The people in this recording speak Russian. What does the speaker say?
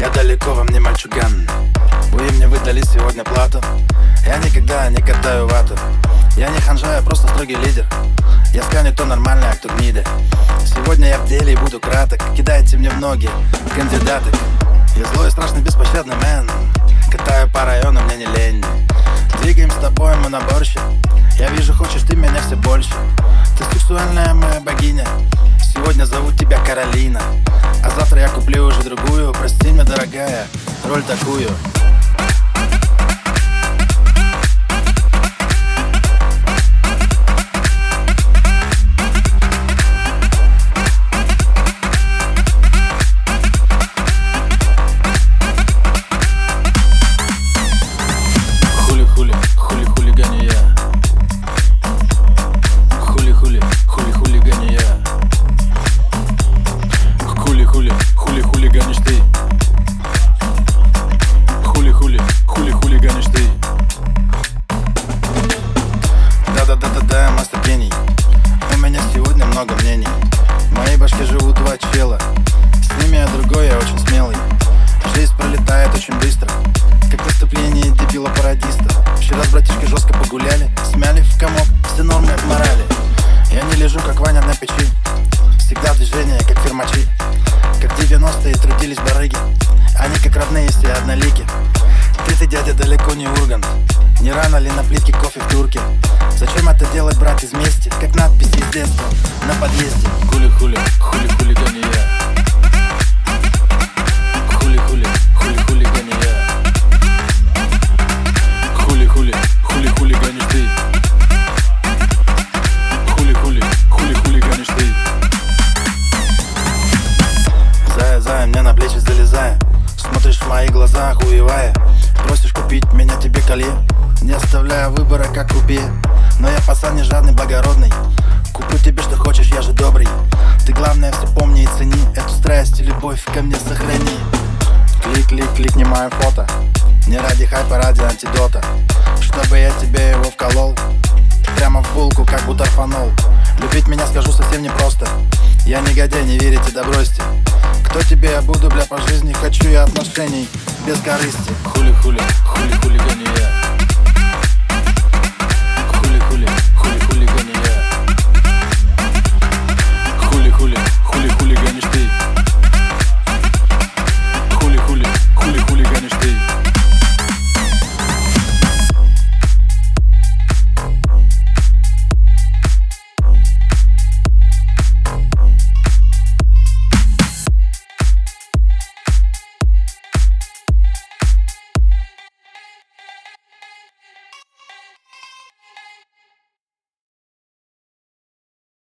Я далеко вам не мальчуган. Вы мне выдали сегодня плату Я никогда не катаю вату. Я не ханжа, я просто строгий лидер Я сканю то нормально, а кто гнида. Сегодня я в деле и буду краток Кидайте мне в ноги кандидаты. Я злой и страшный беспощадный мэн. Катаю по району, мне не лень. Двигаем с тобой мы наборщик. Я вижу, хочешь ты меня все больше. Ты сексуальная моя богиня. Сегодня зовут тебя Каролина. А завтра я куплю уже другую. Прости меня, дорогая, роль такую много мнений. В моей башке живут два чела. С ними я другой, я очень смелый. Жизнь пролетает очень быстро. Как выступление дебила-пародиста. Вчера с братишкой жестко погуляли. Смяли в комок все нормы в морали. Я не лежу, как Ваня на печи. Всегда движение, как фирмачи. Как 90-е трудились барыги. Они как родные все однолики. Ты ты, дядя, далеко не Ургант. Не рано ли на плитке кофе в турке? Зачем это делать, брат, из мести Детства на подъезде. Хули-хули, хули-хулиганю я. Хули-хули, хули-хулиганю я. Хули-хули, хули-хулиганишь ты. Хули-хули, хули-хулиганишь ты. Зая, зая, на плечи залезая. Смотришь в мои глаза, хуевая Просишь купить меня тебе колье Не оставляя выбора, как купе Но я пацан не жадный, благородный Куплю тебе, что хочешь, я же добрый Ты главное все помни и цени Эту страсть и любовь ко мне сохрани Клик, клик, кликни мое фото Не ради хайпа, ради антидота Чтобы я тебе его вколол Прямо в булку, как будто рфанул Любить меня скажу совсем непросто Я негодяй, не верите, да бросьте Кто тебе я буду, бля, по жизни Хочу я отношений без корысти Хули-хули, хули-хулиганю я